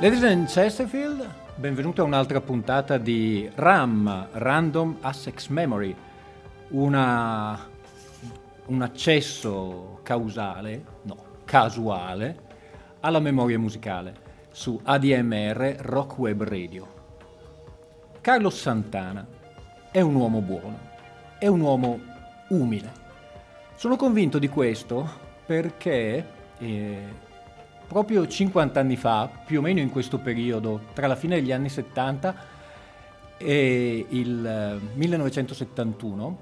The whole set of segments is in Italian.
Ladies and Chesterfield, benvenuti a un'altra puntata di RAM, Random Access Memory, una, un accesso causale, no, casuale, alla memoria musicale su ADMR Rock Web Radio. Carlos Santana è un uomo buono, è un uomo umile. Sono convinto di questo perché eh, proprio 50 anni fa, più o meno in questo periodo, tra la fine degli anni 70 e il 1971,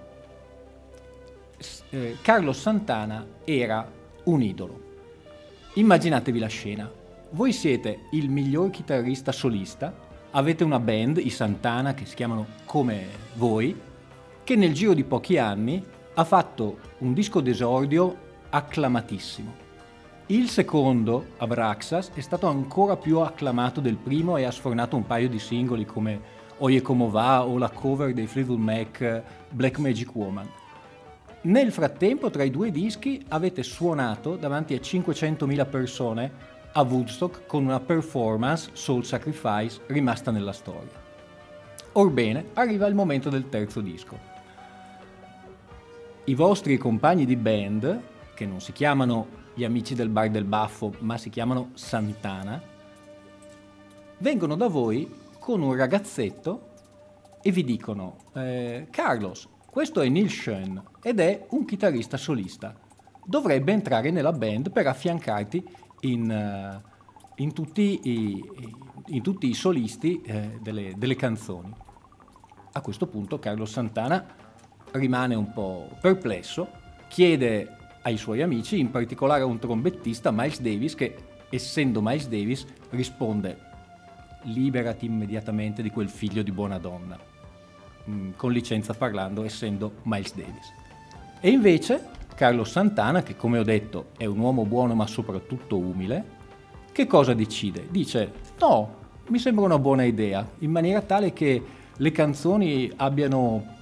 eh, eh, Carlos Santana era un idolo. Immaginatevi la scena. Voi siete il miglior chitarrista solista, avete una band, i Santana, che si chiamano come voi, che nel giro di pochi anni ha fatto un disco d'esordio acclamatissimo il secondo, Abraxas, è stato ancora più acclamato del primo e ha sfornato un paio di singoli come Oye Como Va o la cover dei Fleetwood Mac Black Magic Woman. Nel frattempo, tra i due dischi, avete suonato davanti a 500.000 persone a Woodstock con una performance Soul Sacrifice rimasta nella storia. Orbene, arriva il momento del terzo disco. I vostri compagni di band, che non si chiamano gli amici del bar del baffo, ma si chiamano Santana, vengono da voi con un ragazzetto e vi dicono eh, Carlos, questo è Neil Schoen ed è un chitarrista solista. Dovrebbe entrare nella band per affiancarti in, uh, in, tutti, i, in tutti, i, solisti eh, delle, delle canzoni. A questo punto Carlos Santana rimane un po' perplesso, chiede ai suoi amici, in particolare a un trombettista, Miles Davis, che essendo Miles Davis risponde liberati immediatamente di quel figlio di buona donna, mm, con licenza parlando, essendo Miles Davis. E invece Carlos Santana, che come ho detto è un uomo buono ma soprattutto umile, che cosa decide? Dice no, mi sembra una buona idea, in maniera tale che le canzoni abbiano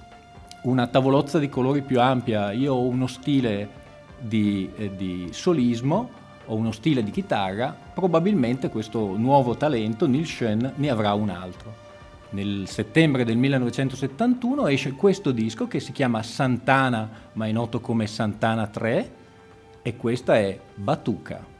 una tavolozza di colori più ampia, io ho uno stile di, eh, di solismo o uno stile di chitarra, probabilmente questo nuovo talento, Neil Schoen, ne avrà un altro. Nel settembre del 1971 esce questo disco che si chiama Santana, ma è noto come Santana 3, e questa è Batuca.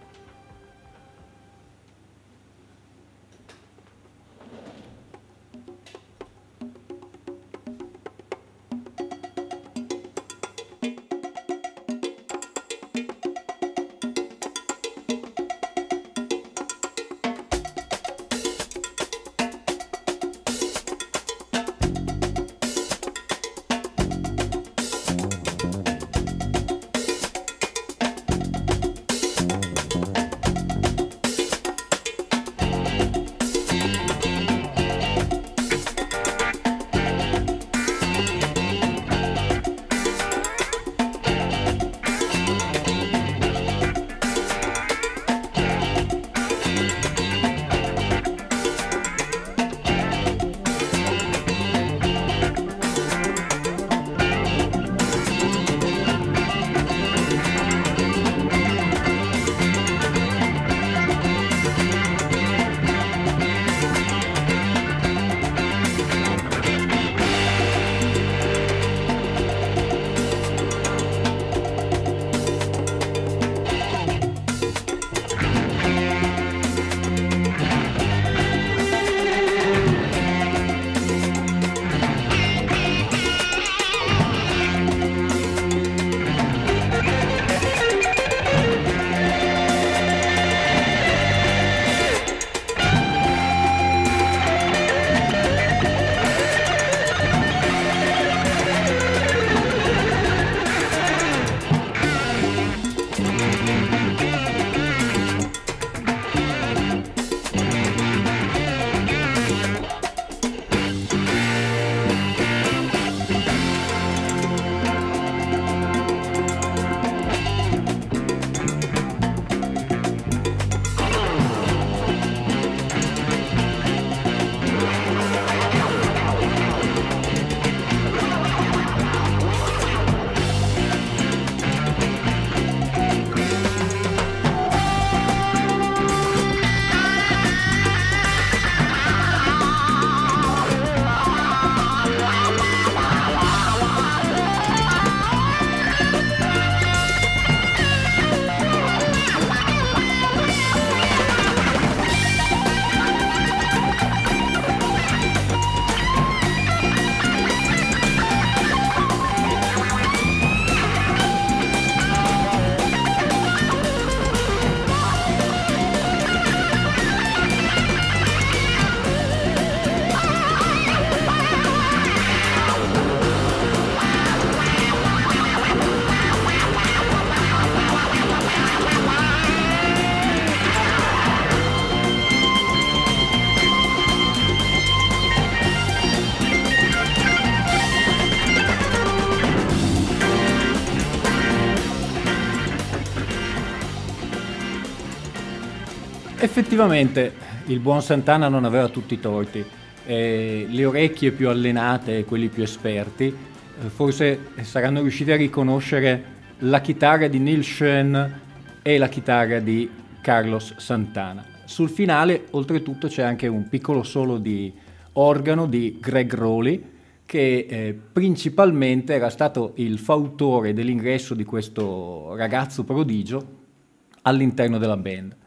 Effettivamente il buon Santana non aveva tutti i torti. Eh, le orecchie più allenate e quelli più esperti eh, forse saranno riusciti a riconoscere la chitarra di Neil Schoen e la chitarra di Carlos Santana. Sul finale, oltretutto, c'è anche un piccolo solo di organo di Greg Rowley, che eh, principalmente era stato il fautore dell'ingresso di questo ragazzo prodigio all'interno della band.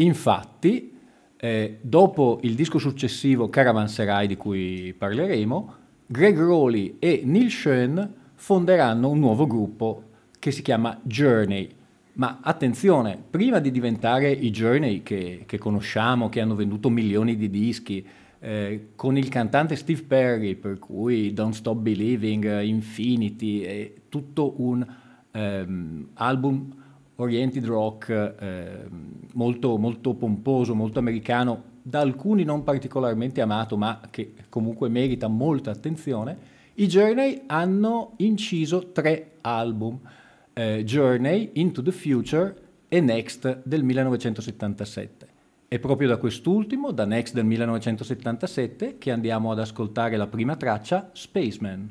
Infatti, eh, dopo il disco successivo Caravanserai di cui parleremo, Greg Rowley e Neil Schoen fonderanno un nuovo gruppo che si chiama Journey. Ma attenzione, prima di diventare i Journey che, che conosciamo, che hanno venduto milioni di dischi, eh, con il cantante Steve Perry, per cui Don't Stop Believing, Infinity, è tutto un um, album oriented rock eh, molto, molto pomposo, molto americano, da alcuni non particolarmente amato, ma che comunque merita molta attenzione, i Journey hanno inciso tre album, eh, Journey, Into the Future e Next del 1977. È proprio da quest'ultimo, da Next del 1977, che andiamo ad ascoltare la prima traccia, Spaceman.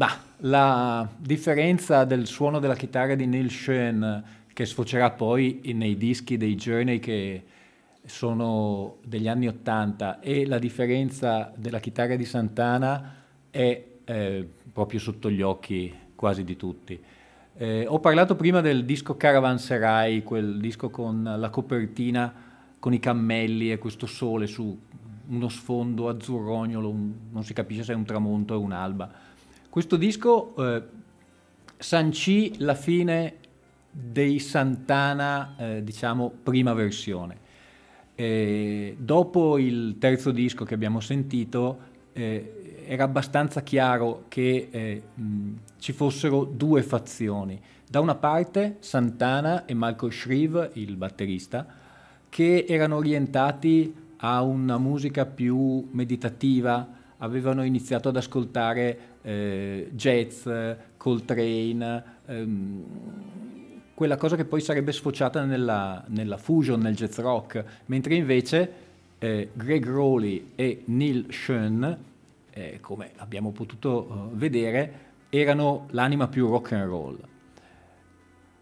Bah, la differenza del suono della chitarra di Neil Schoen che sfocerà poi nei dischi dei Journey che sono degli anni 80 e la differenza della chitarra di Santana è eh, proprio sotto gli occhi quasi di tutti. Eh, ho parlato prima del disco Caravanserai, quel disco con la copertina con i cammelli e questo sole su uno sfondo azzurrognolo, un, non si capisce se è un tramonto o un'alba. Questo disco eh, sancì la fine dei Santana, eh, diciamo, prima versione. Eh, dopo il terzo disco che abbiamo sentito, eh, era abbastanza chiaro che eh, mh, ci fossero due fazioni. Da una parte Santana e Malcolm Shreve, il batterista, che erano orientati a una musica più meditativa, avevano iniziato ad ascoltare eh, jazz, Coltrane, ehm, quella cosa che poi sarebbe sfociata nella, nella fusion, nel jazz rock, mentre invece eh, Greg Rowley e Neil Schoen, eh, come abbiamo potuto uh, vedere, erano l'anima più rock and roll.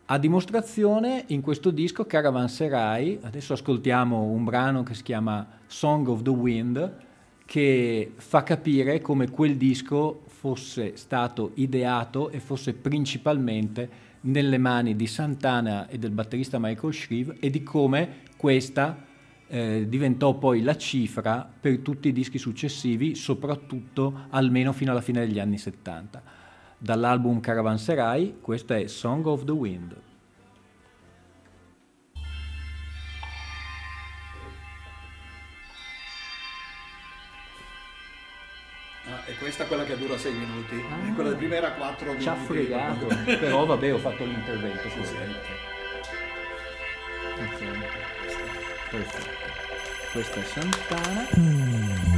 A dimostrazione in questo disco Caravanserai, adesso ascoltiamo un brano che si chiama Song of the Wind, che fa capire come quel disco fosse stato ideato e fosse principalmente nelle mani di Santana e del batterista Michael Shreve e di come questa eh, diventò poi la cifra per tutti i dischi successivi, soprattutto almeno fino alla fine degli anni 70. Dall'album Caravanserai, questa è Song of the Wind. Questa è quella che dura 6 minuti. Ah. Quella prima era 4 minuti. Ci ha fregato, però vabbè ho fatto l'intervento. Sì, sì. Perfetto. Questa è Santana.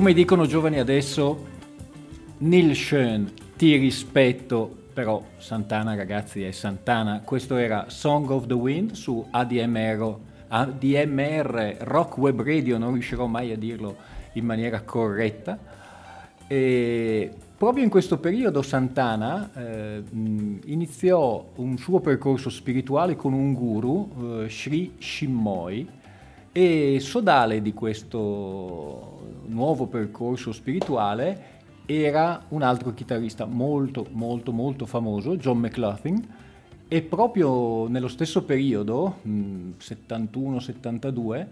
Come dicono giovani adesso, Neil Schoen, ti rispetto, però Santana ragazzi è Santana. Questo era Song of the Wind su ADMR, ADMR Rock Web Radio, non riuscirò mai a dirlo in maniera corretta. E proprio in questo periodo Santana eh, iniziò un suo percorso spirituale con un guru, eh, Sri Shimmoi, e sodale di questo nuovo percorso spirituale era un altro chitarrista molto molto molto famoso, John McLaughlin, e proprio nello stesso periodo, 71-72,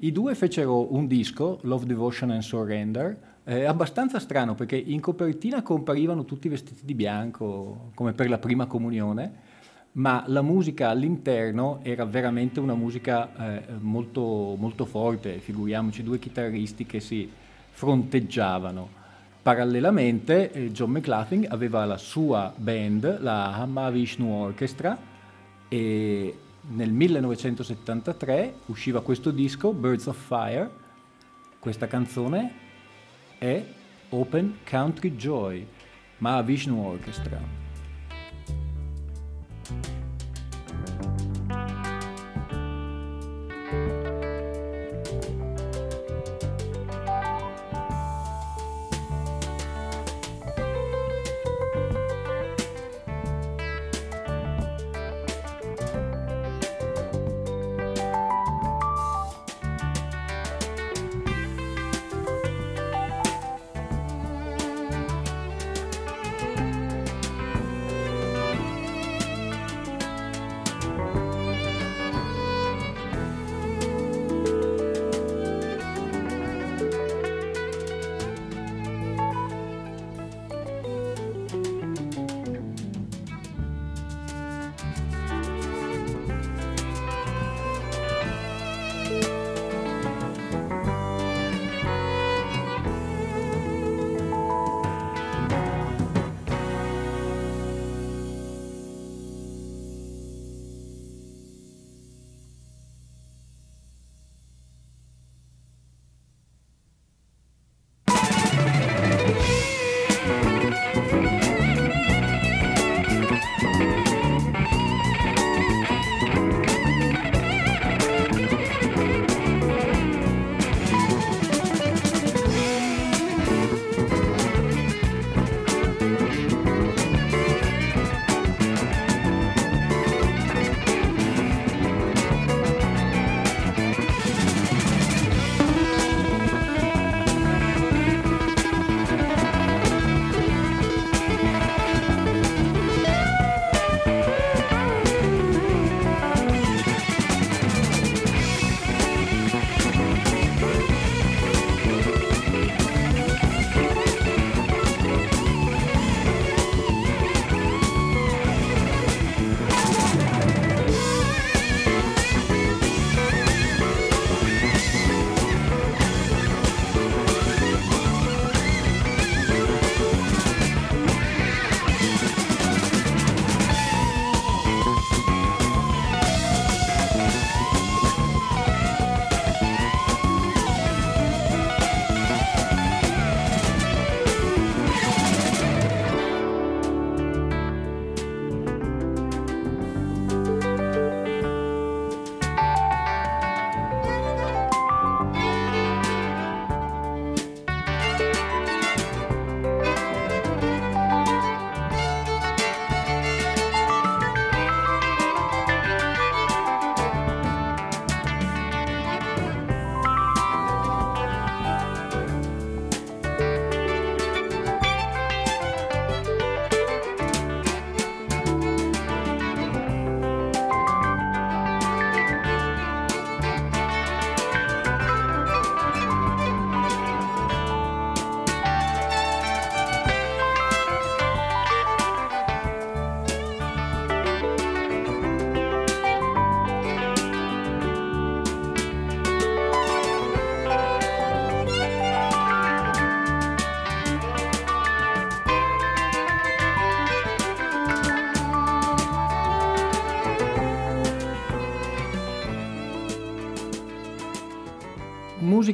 i due fecero un disco, Love, Devotion and Surrender, eh, abbastanza strano perché in copertina comparivano tutti vestiti di bianco come per la prima comunione, ma la musica all'interno era veramente una musica eh, molto, molto forte, figuriamoci due chitarristi che si fronteggiavano. Parallelamente eh, John McLaughlin aveva la sua band, la Hamavishnu Orchestra, e nel 1973 usciva questo disco, Birds of Fire. Questa canzone è Open Country Joy, Mahavishnu Orchestra.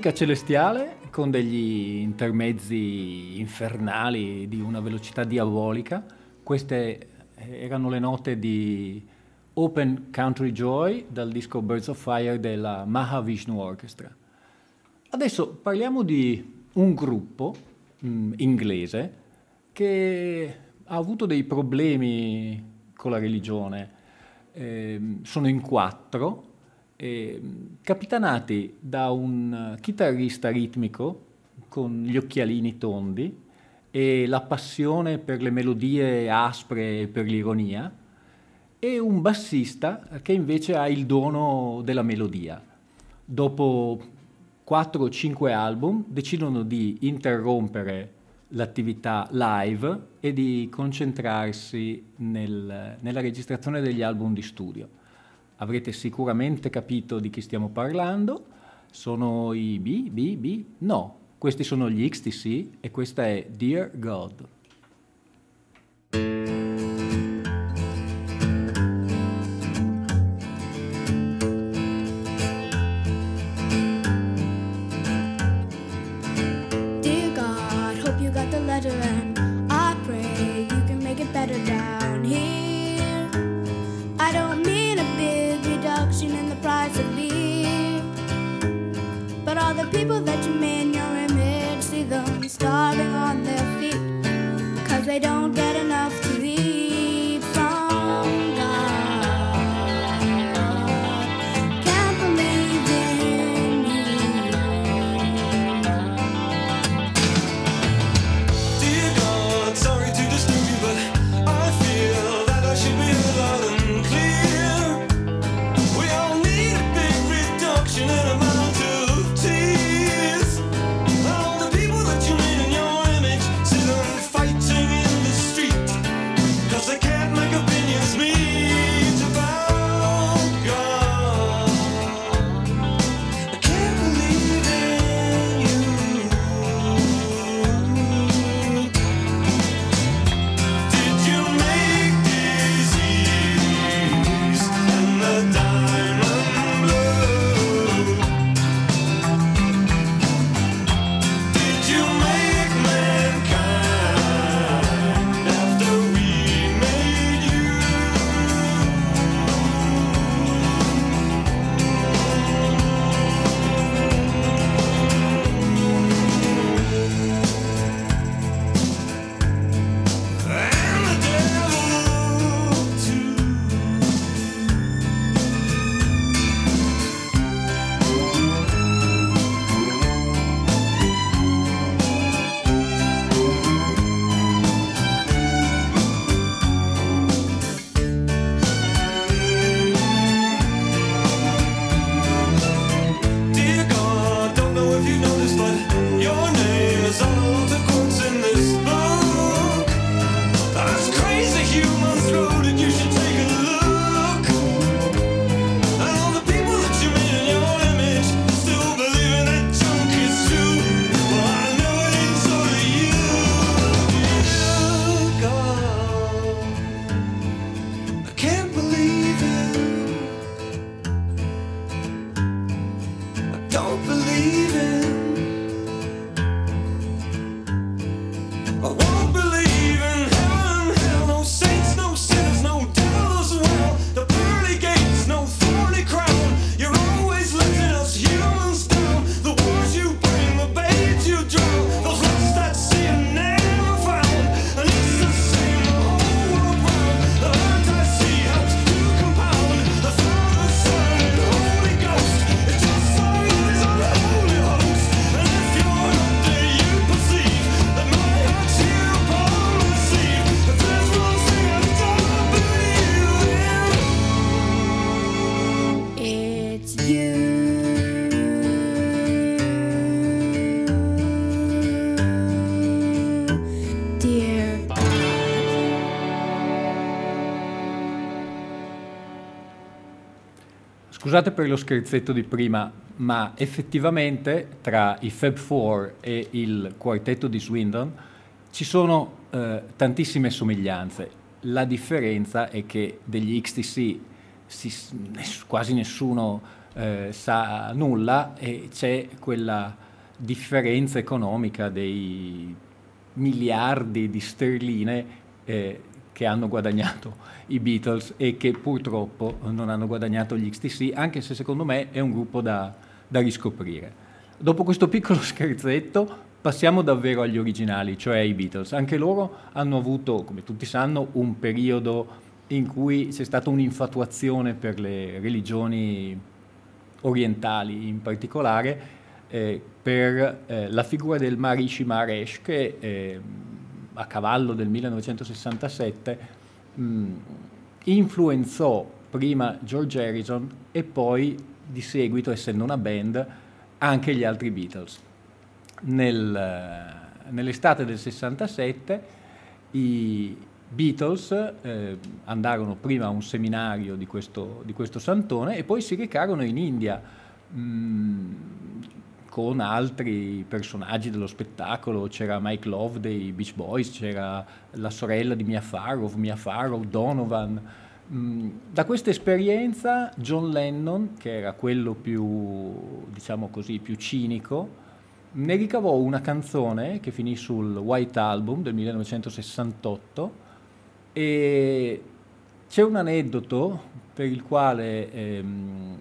Musica celestiale con degli intermezzi infernali di una velocità diabolica. Queste erano le note di Open Country Joy dal disco Birds of Fire della Mahavishnu Orchestra. Adesso parliamo di un gruppo mh, mm, inglese che ha avuto dei problemi con la religione. Eh, sono in quattro, eh, capitanati da un chitarrista ritmico con gli occhialini tondi e la passione per le melodie aspre e per l'ironia, e un bassista che invece ha il dono della melodia. Dopo 4 o 5 album decidono di interrompere l'attività live e di concentrarsi nel, nella registrazione degli album di studio. Avrete sicuramente capito di chi stiamo parlando. Sono i B, B, B? No, questi sono gli XTC e questa è Dear God. Scusate per lo scherzetto di prima, ma effettivamente tra i Fab Four e il quartetto di Swindon ci sono eh, tantissime somiglianze. La differenza è che degli XTC si, quasi nessuno eh, sa nulla e c'è quella differenza economica dei miliardi di sterline eh, che hanno guadagnato i Beatles e che purtroppo non hanno guadagnato gli XTC, anche se secondo me è un gruppo da, da riscoprire. Dopo questo piccolo scherzetto passiamo davvero agli originali, cioè ai Beatles. Anche loro hanno avuto, come tutti sanno, un periodo in cui c'è stata un'infatuazione per le religioni orientali in particolare, eh, per eh, la figura del Maharishi Mahesh che eh, a cavallo del 1967 mh, influenzò prima George Harrison e poi di seguito, essendo una band, anche gli altri Beatles. Nel, nell'estate del 67 i Beatles eh, andarono prima a un seminario di questo, di questo, santone e poi si recarono in India mm, con altri personaggi dello spettacolo, c'era Mike Love dei Beach Boys, c'era la sorella di Mia Farrow, Mia Farrow, Donovan. Mm, da questa esperienza John Lennon, che era quello più, diciamo così, più cinico, ne ricavò una canzone che finì sul White Album del 1968 e c'è un aneddoto per il quale ehm,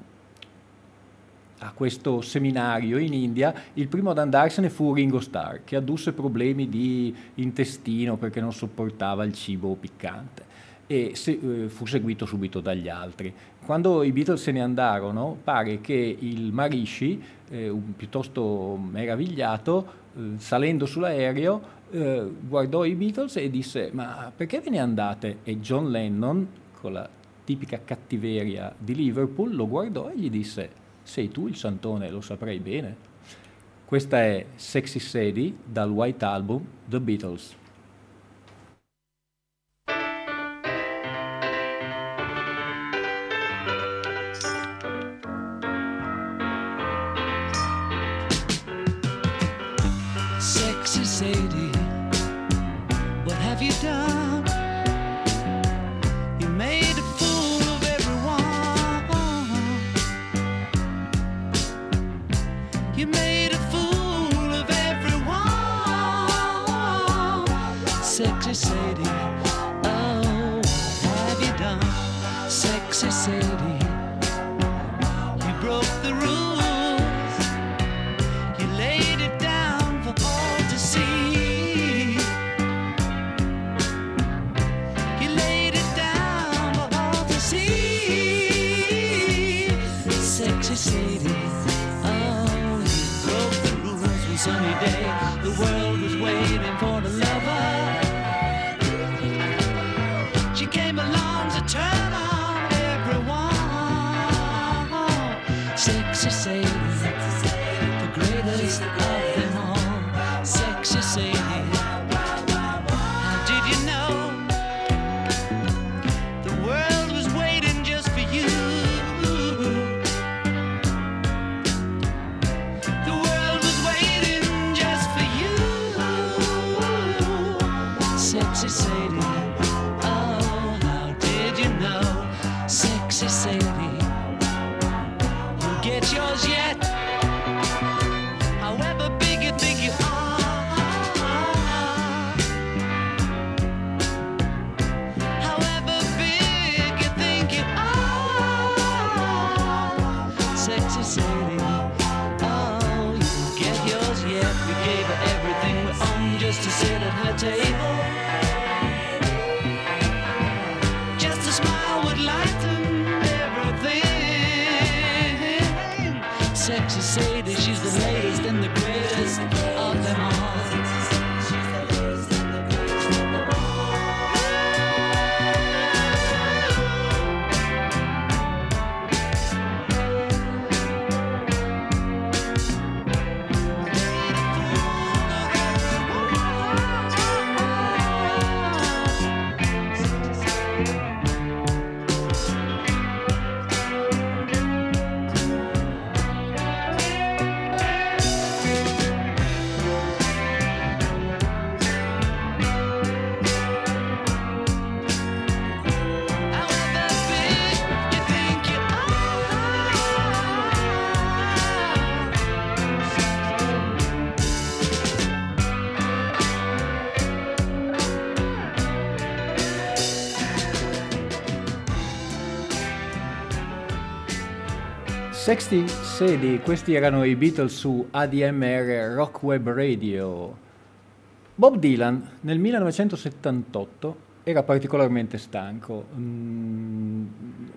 a questo seminario in India il primo ad andarsene fu Ringo Starr che addusse problemi di intestino perché non sopportava il cibo piccante e se, eh, fu seguito subito dagli altri. Quando i Beatles se ne andarono pare che il Marishi, eh, piuttosto meravigliato, eh, salendo sull'aereo eh, guardò i Beatles e disse ma perché ve ne andate? E John Lennon, con la tipica cattiveria di Liverpool, lo guardò e gli disse sei tu il santone, lo saprei bene. Questa è Sexy Sadie dal White Album The Beatles. Sexy Sadie Sexy Sadie, oh, what have you done? Sexy Sadie, you broke the rules, you laid it down for all to see. You laid it down for all to see. Sexy Sadie, oh, you broke the rules one sunny day. The world was waiting for the lover. gave her everything we owned just to sit at her table. Questi erano i Beatles su ADMR Rock Web Radio. Bob Dylan nel 1978 era particolarmente stanco, mm,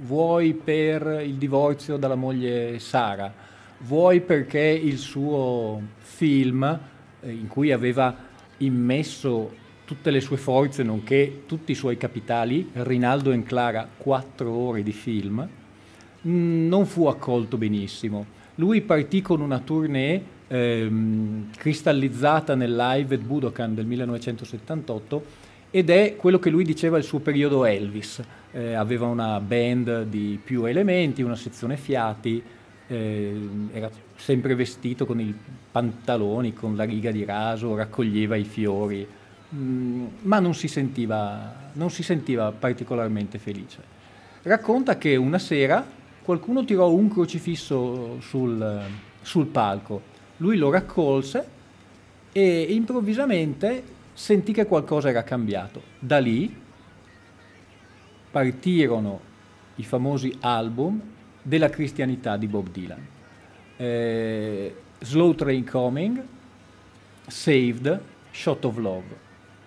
vuoi per il divorzio dalla moglie Sara, vuoi perché il suo film eh, in cui aveva immesso tutte le sue forze nonché tutti i suoi capitali, Rinaldo e Clara, quattro ore di film, Mm, non fu accolto benissimo. Lui partì con una tournée ehm, cristallizzata nel live at Budokan del 1978 ed è quello che lui diceva il suo periodo Elvis. Eh, aveva una band di più elementi, una sezione fiati, eh, era sempre vestito con i pantaloni, con la riga di raso, raccoglieva i fiori, mm, ma non si, sentiva, non si sentiva particolarmente felice. Racconta che una sera qualcuno tirò un crocifisso sul, sul palco, lui lo raccolse e improvvisamente sentì che qualcosa era cambiato. Da lì partirono i famosi album della cristianità di Bob Dylan. Eh, Slow Train Coming, Saved, Shot of Love.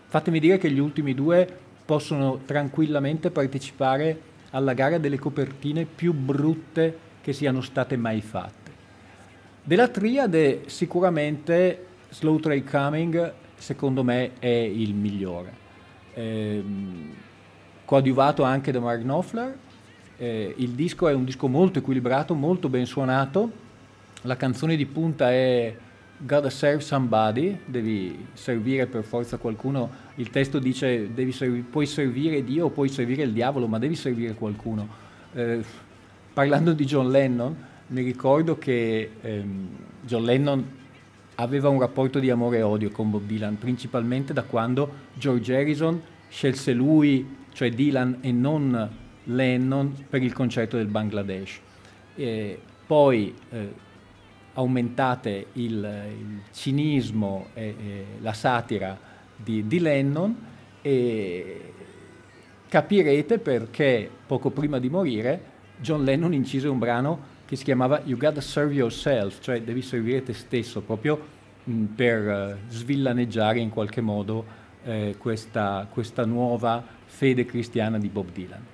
Fatemi dire che gli ultimi due possono tranquillamente partecipare alla gara delle copertine più brutte che siano state mai fatte. Della triade sicuramente Slow Tray Coming secondo me è il migliore. Eh, coadiuvato anche da Mark Knopfler, eh, il disco è un disco molto equilibrato, molto ben suonato, la canzone di punta è Gotta serve somebody, devi servire per forza qualcuno. Il testo dice servi, puoi servire Dio o puoi servire il diavolo, ma devi servire qualcuno. Eh, parlando di John Lennon, mi ricordo che ehm, John Lennon aveva un rapporto di amore e odio con Bob Dylan, principalmente da quando George Harrison scelse lui, cioè Dylan, e non Lennon per il concerto del Bangladesh. E poi eh, aumentate il, il cinismo e, e, la satira di, di Lennon e capirete perché poco prima di morire John Lennon incise un brano che si chiamava You Gotta Serve Yourself, cioè devi servire te stesso proprio mh, per uh, svillaneggiare in qualche modo eh, questa, questa nuova fede cristiana di Bob Dylan.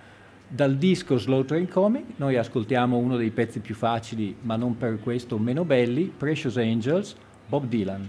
Dal disco Slow Train Coming noi ascoltiamo uno dei pezzi più facili, ma non per questo meno belli, Precious Angels, Bob Dylan.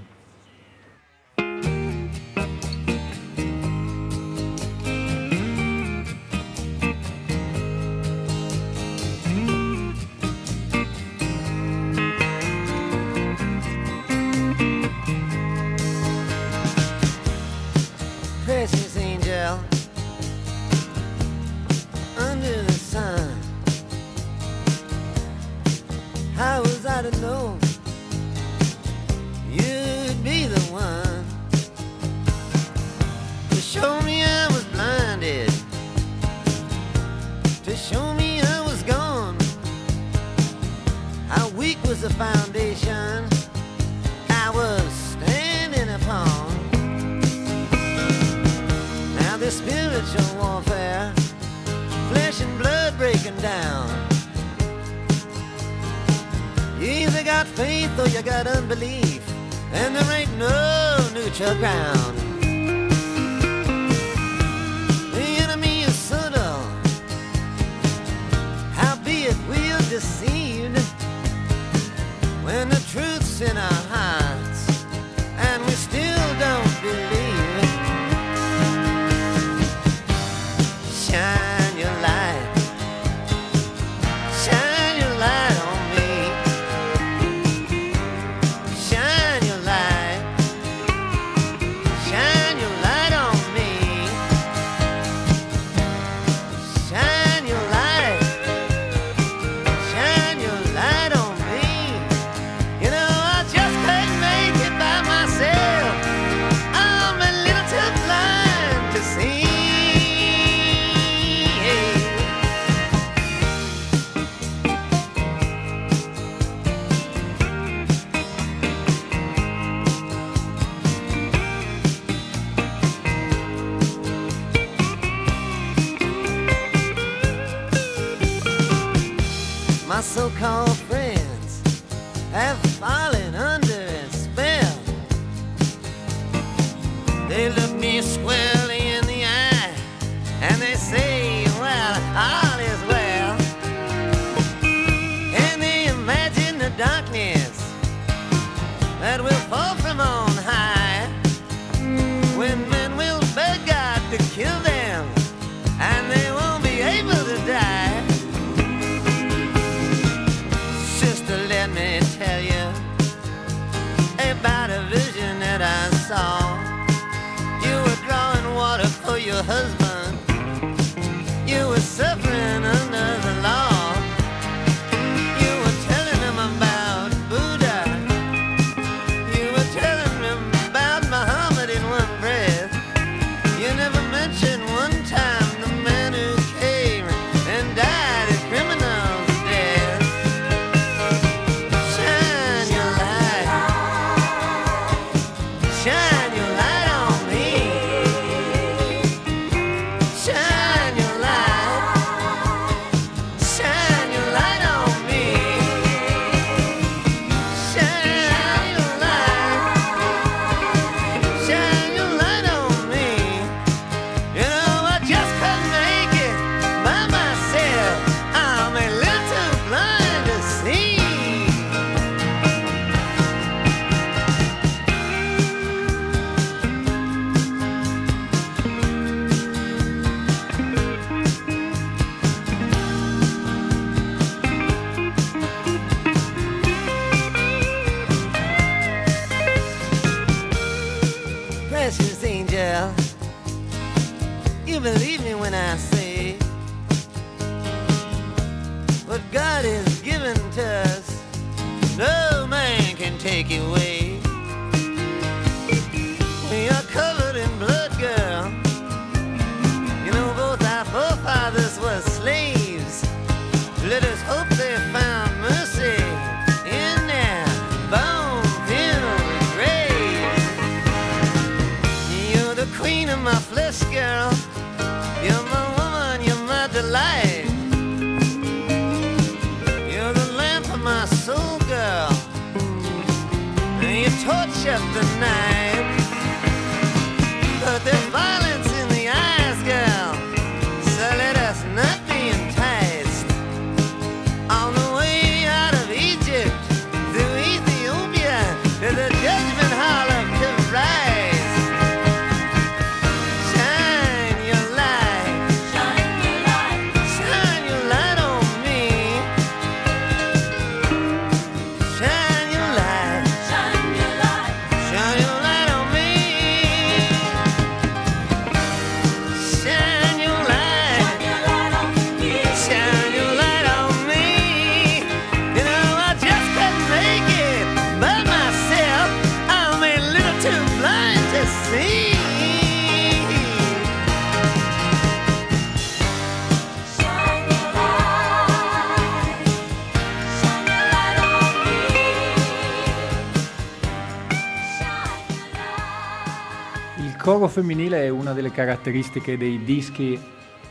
Coro femminile è una delle caratteristiche dei dischi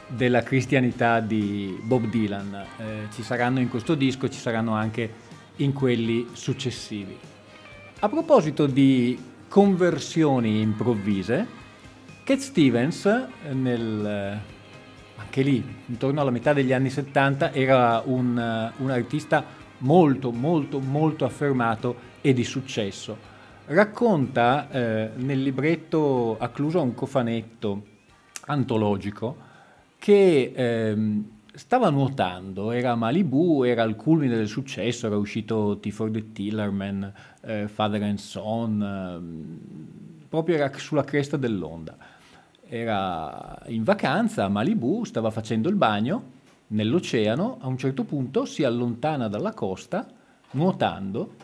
della cristianità di Bob Dylan. Eh, ci saranno in questo disco, ci saranno anche in quelli successivi. A proposito di conversioni improvvise, Cat Stevens, nel, eh, anche lì, intorno alla metà degli anni 70, era un, eh, un artista molto, molto, molto affermato e di successo racconta eh, nel libretto accluso a un cofanetto antologico che ehm, stava nuotando, era a Malibu, era al culmine del successo, era uscito T for the Tillerman, eh, Father and Son, ehm, proprio era sulla cresta dell'onda. Era in vacanza a Malibu, stava facendo il bagno nell'oceano, a un certo punto si allontana dalla costa nuotando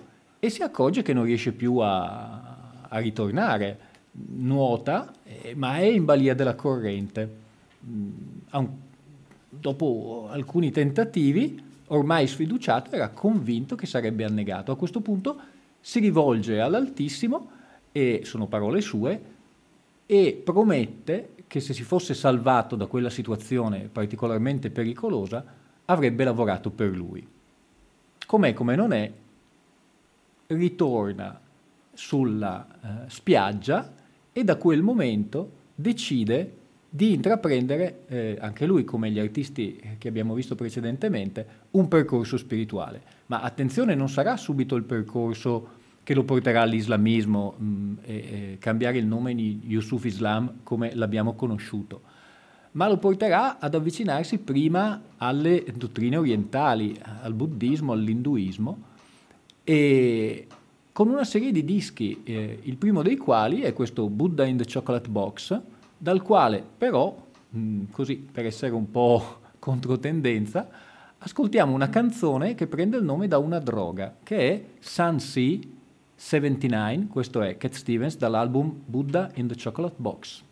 e si accorge che non riesce più a, a ritornare. Nuota, eh, ma è in balia della corrente. Mm, un- dopo alcuni tentativi, ormai sfiduciato, era convinto che sarebbe annegato. A questo punto si rivolge all'Altissimo, e sono parole sue, e promette che se si fosse salvato da quella situazione particolarmente pericolosa, avrebbe lavorato per lui. Com'è come non è, ritorna sulla eh, spiaggia e da quel momento decide di intraprendere, eh, anche lui come gli artisti che abbiamo visto precedentemente, un percorso spirituale. Ma attenzione, non sarà subito il percorso che lo porterà all'islamismo mh, mm, e, e cambiare il nome di Yusuf Islam come l'abbiamo conosciuto, ma lo porterà ad avvicinarsi prima alle dottrine orientali, al buddismo, all'induismo e con una serie di dischi, eh, il primo dei quali è questo Buddha in the Chocolate Box, dal quale però, mh, mm, così per essere un po' controtendenza, ascoltiamo una canzone che prende il nome da una droga, che è Sun-Sea 79, questo è Cat Stevens dall'album Buddha in the Chocolate Box.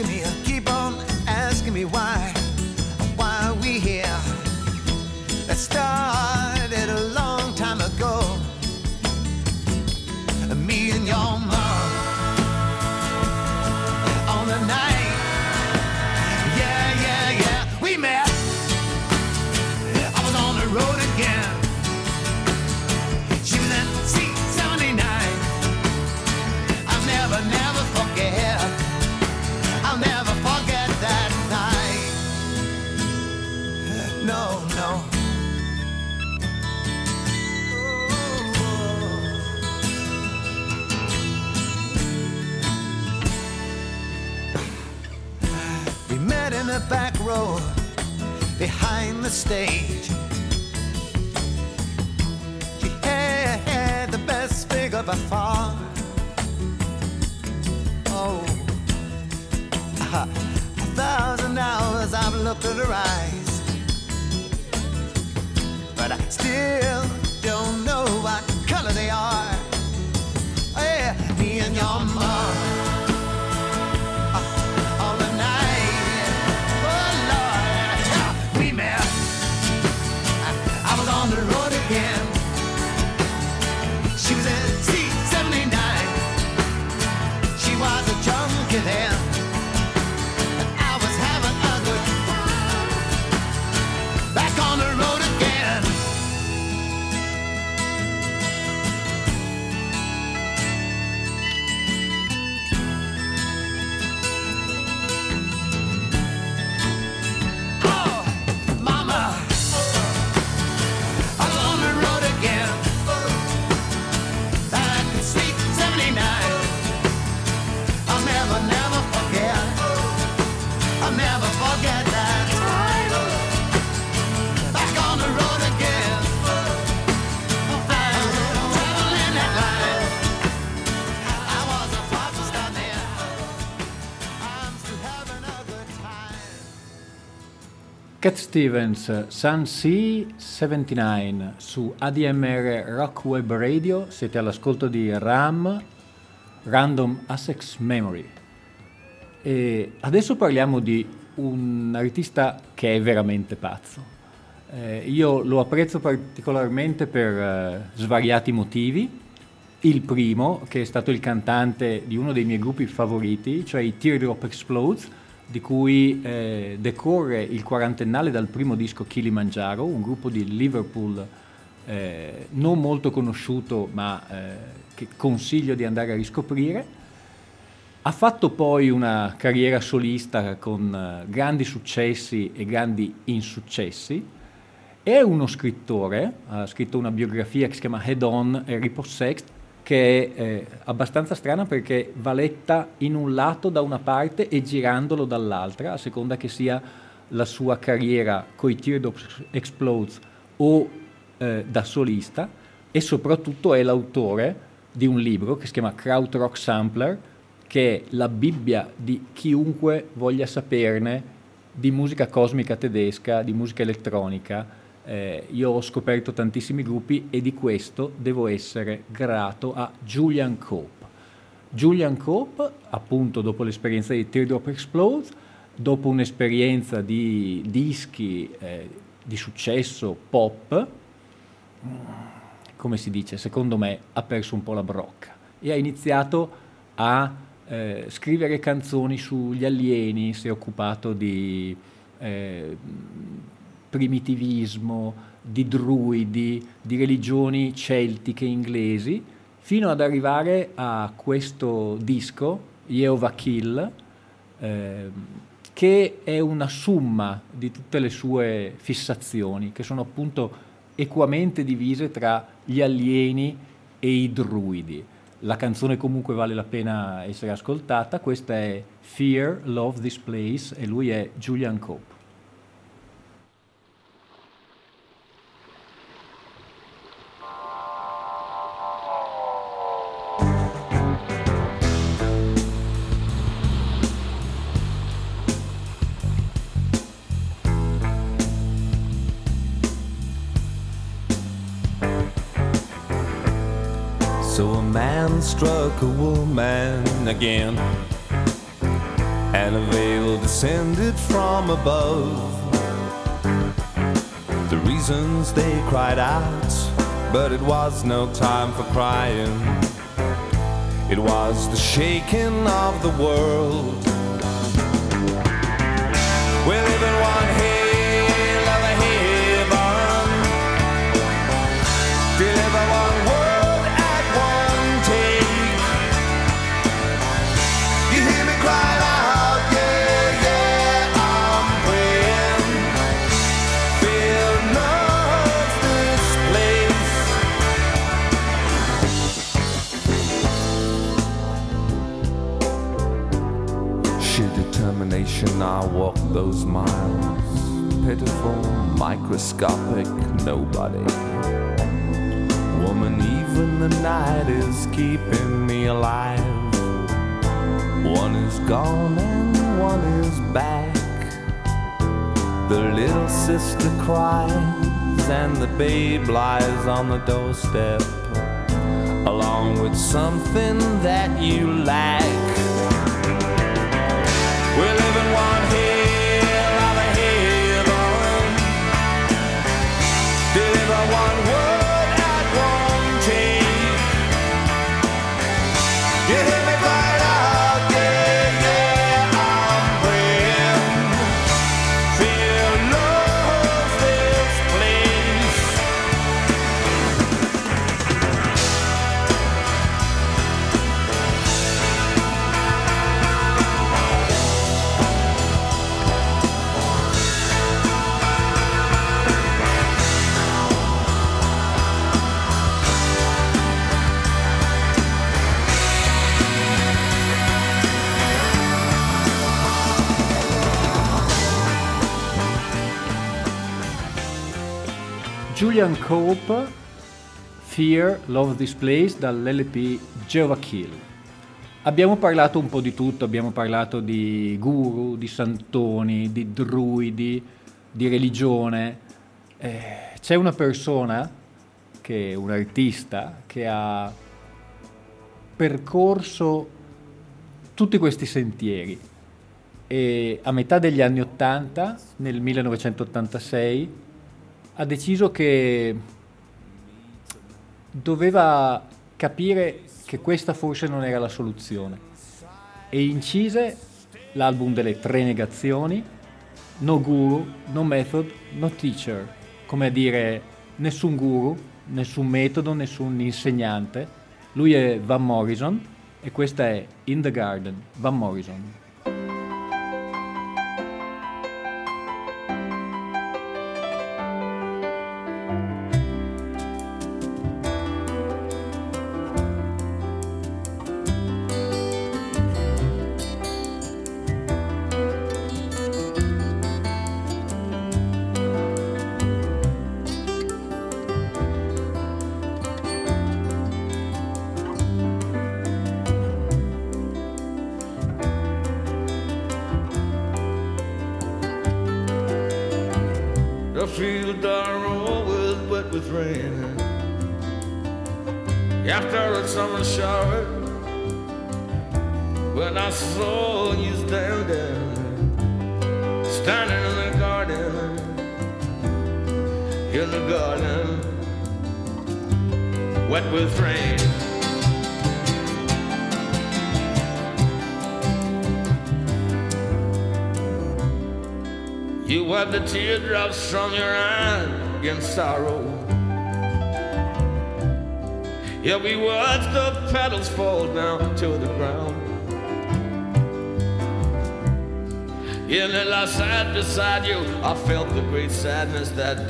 give me a the stage. She had the best figure by far. Cat Stevens, Sun Sea 79 su ADMR Rock Web Radio, siete all'ascolto di RAM, Random Access Memory. E adesso parliamo di un artista che è veramente pazzo. Eh, io lo apprezzo particolarmente per eh, svariati motivi. Il primo, che è stato il cantante di uno dei miei gruppi favoriti, cioè i Teardrop Explodes, di cui eh, decorre il quarantennale dal primo disco Kilimanjaro, un gruppo di Liverpool eh, non molto conosciuto ma eh, che consiglio di andare a riscoprire. Ha fatto poi una carriera solista con eh, grandi successi e grandi insuccessi. È uno scrittore, ha scritto una biografia che si chiama Head On e Repossessed, che è eh, abbastanza strana perché va letta in un lato da una parte e girandolo dall'altra, a seconda che sia la sua carriera coi Teardrops Explodes o eh, da solista, e soprattutto è l'autore di un libro che si chiama Krautrock Sampler, che è la Bibbia di chiunque voglia saperne di musica cosmica tedesca, di musica elettronica, eh, io ho scoperto tantissimi gruppi e di questo devo essere grato a Julian Cope. Julian Cope, appunto dopo l'esperienza di Teardrop Explode, dopo un'esperienza di dischi eh, di successo pop, come si dice, secondo me ha perso un po' la brocca e ha iniziato a eh, scrivere canzoni sugli alieni, si è occupato di eh, primitivismo, di druidi, di religioni celtiche inglesi, fino ad arrivare a questo disco, Jehovah Kill, eh, che è una summa di tutte le sue fissazioni, che sono appunto equamente divise tra gli alieni e i druidi. La canzone comunque vale la pena essere ascoltata, questa è Fear, Love This Place e lui è Julian Cope. Struck a woman again, and a veil descended from above. The reasons they cried out, but it was no time for crying. It was the shaking of the world. We live in one Sheer determination, I walk those miles. Pitiful, microscopic, nobody. Woman, even the night is keeping me alive. One is gone and one is back. The little sister cries and the babe lies on the doorstep, along with something that you lack. Julian Cope, Fear, Love This Place dall'LP Jehovah Kill. Abbiamo parlato un po' di tutto, abbiamo parlato di guru, di santoni, di druidi, di religione. Eh, c'è una persona, che è un artista, che ha percorso tutti questi sentieri e a metà degli anni 80, nel 1986, ha deciso che doveva capire che questa forse non era la soluzione e incise l'album delle tre negazioni, no guru, no method, no teacher, come a dire nessun guru, nessun metodo, nessun insegnante. Lui è Van Morrison e questa è In the Garden, Van Morrison.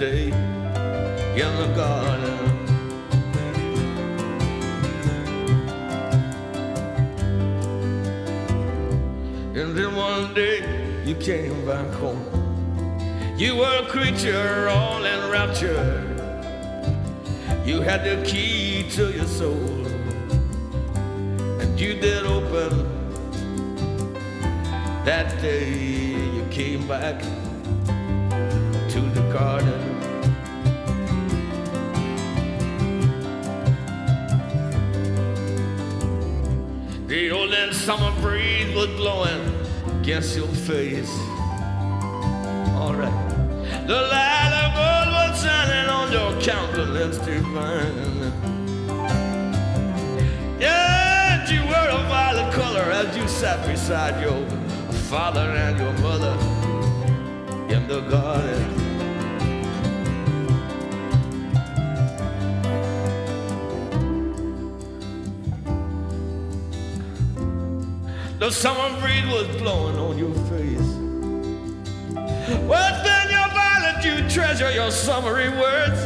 Day in the garden. And then one day you came back home. You were a creature all enraptured. You had the key to your soul, and you did open that day. You came back garden. The old and summer breeze was blowing against your face. All right. The light of gold was shining on your countenance divine. Yeah, you were a violet color as you sat beside your father and your mother in the garden. The summer breeze was blowing on your face. Well, then your violet, you treasure your summery words.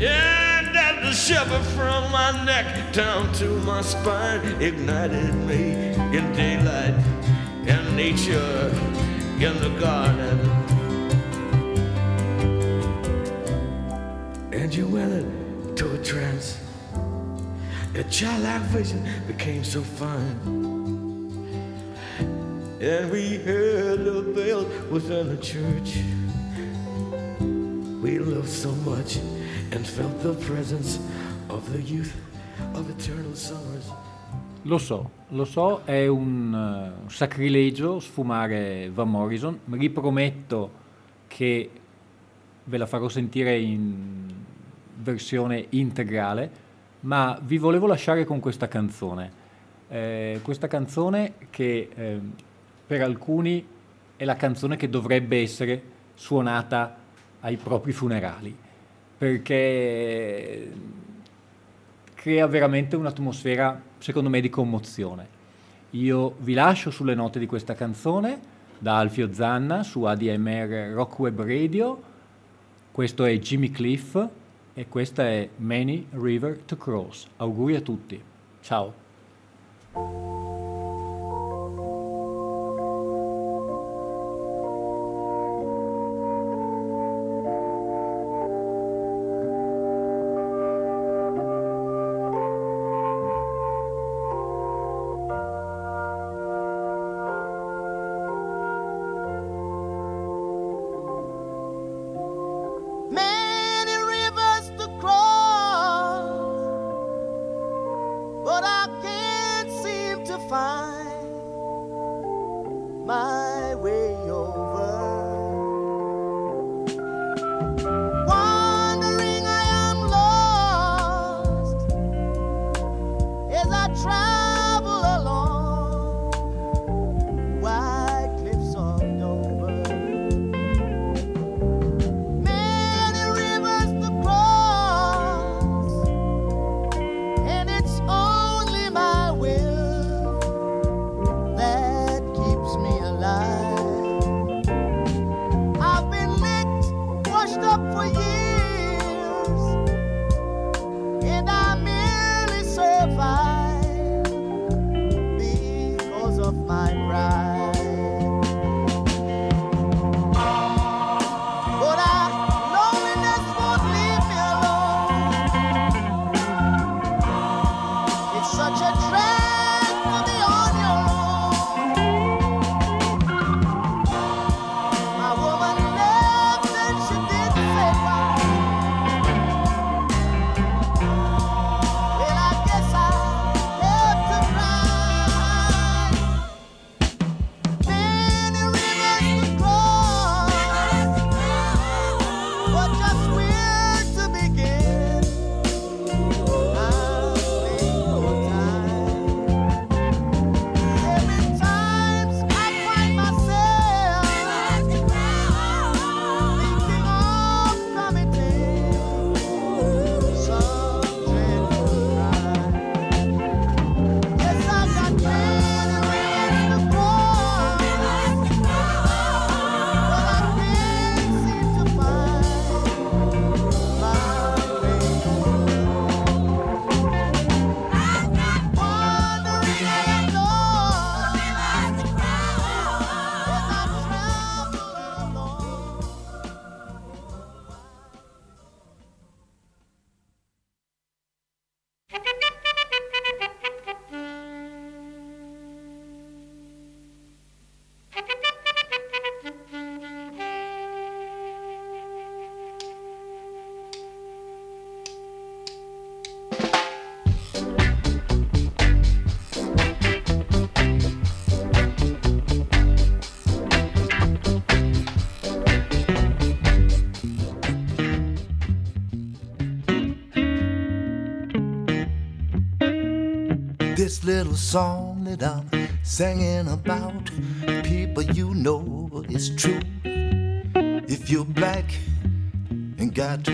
Yeah, and as the shiver from my neck down to my spine ignited me in daylight and nature in the garden. And you went into a trance. Your childlike vision became so fine. And we heard the bell within the church. We loved so much and felt the presence of the youth of eternal summers. Lo so, lo so, è un uh, sacrilegio sfumare Van Morrison. Mi riprometto che ve la farò sentire in versione integrale, ma vi volevo lasciare con questa canzone. Eh, questa canzone che eh, per alcuni è la canzone che dovrebbe essere suonata ai propri funerali, perché crea veramente un'atmosfera, secondo me, di commozione. Io vi lascio sulle note di questa canzone da Alfio Zanna su ADMR Rock Web Radio. Questo è Jimmy Cliff e questa è Many River to Cross. Auguri a tutti. Ciao. Little song that I'm singing about, people you know is true. If you're black and got